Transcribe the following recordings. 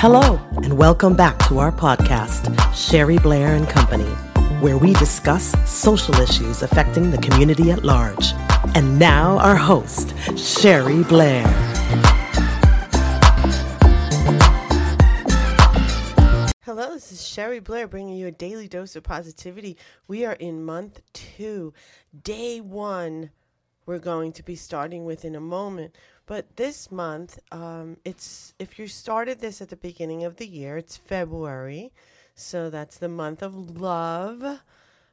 Hello, and welcome back to our podcast, Sherry Blair and Company, where we discuss social issues affecting the community at large. And now, our host, Sherry Blair. Hello, this is Sherry Blair bringing you a daily dose of positivity. We are in month two, day one. We're going to be starting with in a moment. But this month, um, it's if you started this at the beginning of the year, it's February, so that's the month of love.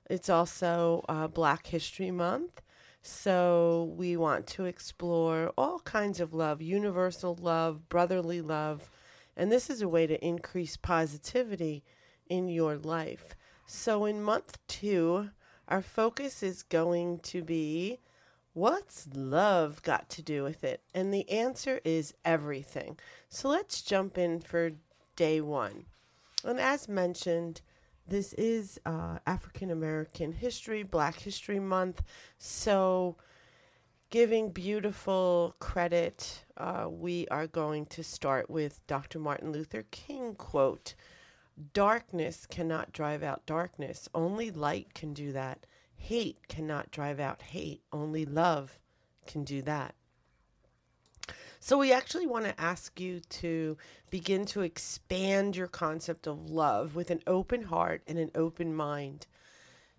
It's also uh, Black History Month, so we want to explore all kinds of love, universal love, brotherly love, and this is a way to increase positivity in your life. So in month two, our focus is going to be What's love got to do with it? And the answer is everything. So let's jump in for day one. And as mentioned, this is uh, African American History, Black History Month. So, giving beautiful credit, uh, we are going to start with Dr. Martin Luther King quote Darkness cannot drive out darkness, only light can do that. Hate cannot drive out hate, only love can do that. So, we actually want to ask you to begin to expand your concept of love with an open heart and an open mind.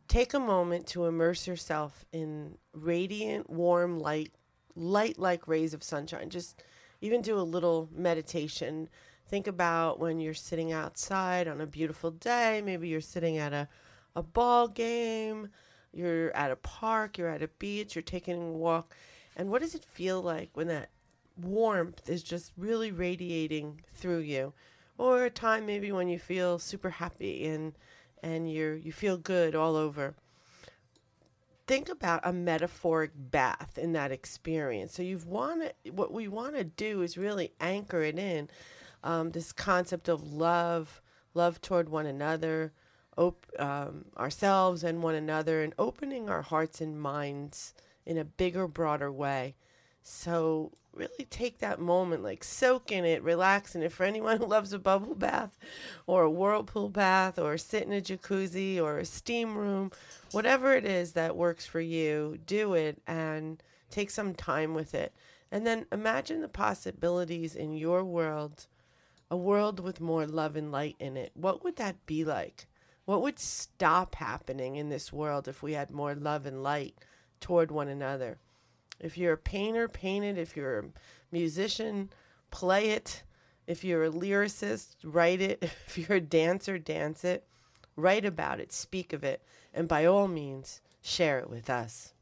Take a moment to immerse yourself in radiant, warm light, light like rays of sunshine. Just even do a little meditation. Think about when you're sitting outside on a beautiful day. Maybe you're sitting at a, a ball game you're at a park, you're at a beach, you're taking a walk. And what does it feel like when that warmth is just really radiating through you? Or a time maybe when you feel super happy and and you you feel good all over. Think about a metaphoric bath in that experience. So you've want what we want to do is really anchor it in um, this concept of love, love toward one another, op- um, ourselves and one another and opening our hearts and minds in a bigger, broader way. So, really take that moment, like soak in it, relax. in it. for anyone who loves a bubble bath or a whirlpool bath or sit in a jacuzzi or a steam room, whatever it is that works for you, do it and take some time with it. And then imagine the possibilities in your world, a world with more love and light in it. What would that be like? What would stop happening in this world if we had more love and light toward one another? If you're a painter, paint it. If you're a musician, play it. If you're a lyricist, write it. If you're a dancer, dance it. Write about it, speak of it, and by all means, share it with us.